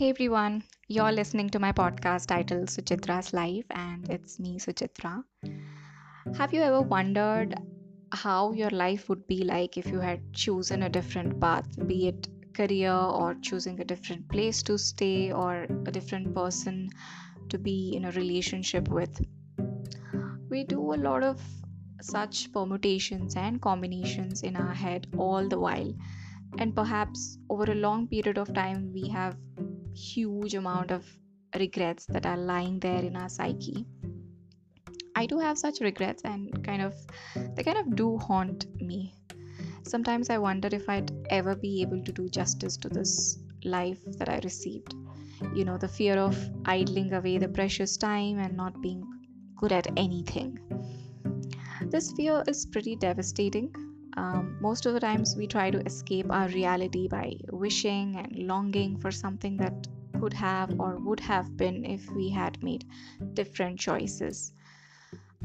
Hey everyone, you're listening to my podcast titled Suchitra's Life, and it's me, Suchitra. Have you ever wondered how your life would be like if you had chosen a different path, be it career or choosing a different place to stay or a different person to be in a relationship with? We do a lot of such permutations and combinations in our head all the while and perhaps over a long period of time we have huge amount of regrets that are lying there in our psyche. I do have such regrets and kind of they kind of do haunt me. Sometimes i wonder if i'd ever be able to do justice to this life that i received. You know the fear of idling away the precious time and not being good at anything. This fear is pretty devastating um, most of the times we try to escape our reality by wishing and longing for something that could have or would have been if we had made different choices.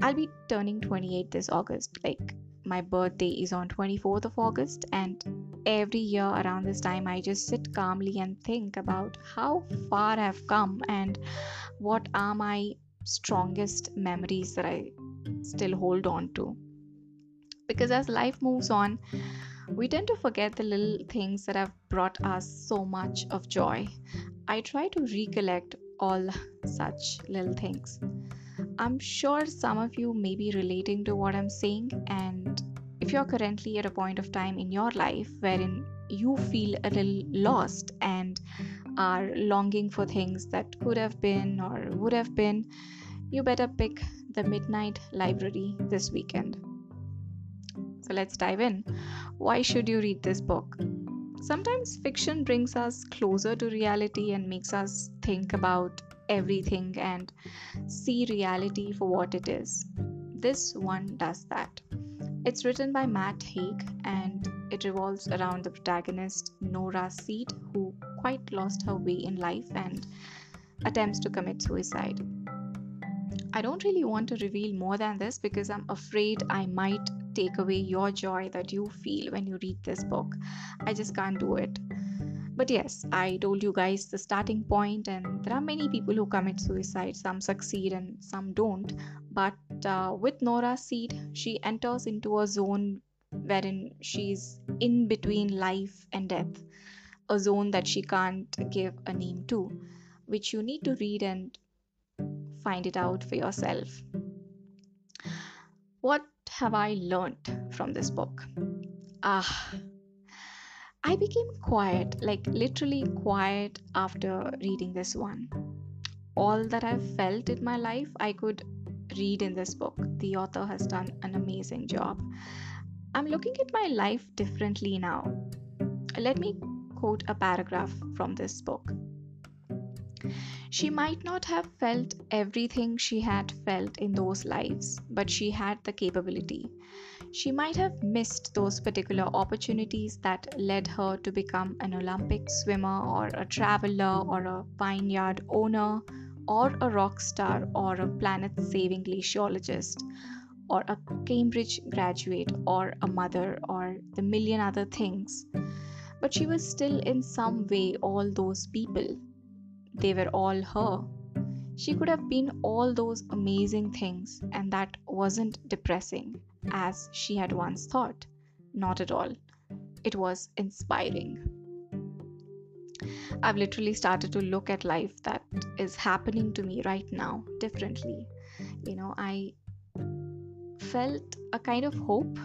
I'll be turning 28 this august. Like my birthday is on 24th of august and every year around this time i just sit calmly and think about how far i've come and what are my strongest memories that i still hold on to because as life moves on, we tend to forget the little things that have brought us so much of joy. I try to recollect all such little things. I'm sure some of you may be relating to what I'm saying, and if you're currently at a point of time in your life wherein you feel a little lost and are longing for things that could have been or would have been, you better pick the Midnight Library this weekend. So let's dive in. Why should you read this book? Sometimes fiction brings us closer to reality and makes us think about everything and see reality for what it is. This one does that. It's written by Matt Haig and it revolves around the protagonist Nora Seed, who quite lost her way in life and attempts to commit suicide. I don't really want to reveal more than this because I'm afraid I might take away your joy that you feel when you read this book. I just can't do it. But yes, I told you guys the starting point, and there are many people who commit suicide. Some succeed and some don't. But uh, with Nora Seed, she enters into a zone wherein she's in between life and death, a zone that she can't give a name to, which you need to read and find it out for yourself. What have I learned from this book? Ah, I became quiet, like literally quiet after reading this one. All that I've felt in my life, I could read in this book. The author has done an amazing job. I'm looking at my life differently now. Let me quote a paragraph from this book. She might not have felt everything she had felt in those lives, but she had the capability. She might have missed those particular opportunities that led her to become an Olympic swimmer, or a traveler, or a vineyard owner, or a rock star, or a planet saving glaciologist, or a Cambridge graduate, or a mother, or the million other things. But she was still, in some way, all those people they were all her. She could have been all those amazing things, and that wasn't depressing, as she had once thought. Not at all. It was inspiring. I've literally started to look at life that is happening to me right now differently. You know, I felt a kind of hope,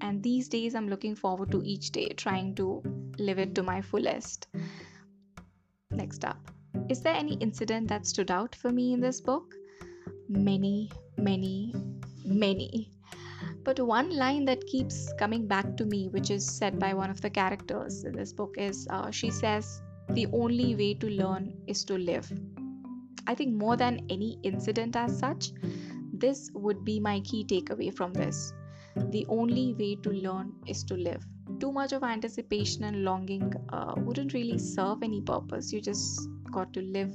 and these days I'm looking forward to each day, trying to live it to my fullest. Next up. Is there any incident that stood out for me in this book? Many, many, many. But one line that keeps coming back to me, which is said by one of the characters in this book, is uh, she says, The only way to learn is to live. I think more than any incident as such, this would be my key takeaway from this. The only way to learn is to live. Too much of anticipation and longing uh, wouldn't really serve any purpose. You just got to live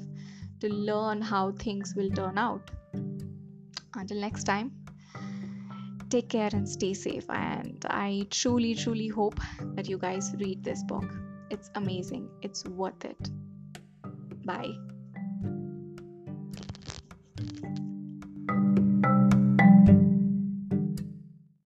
to learn how things will turn out. Until next time, take care and stay safe. And I truly, truly hope that you guys read this book. It's amazing, it's worth it. Bye.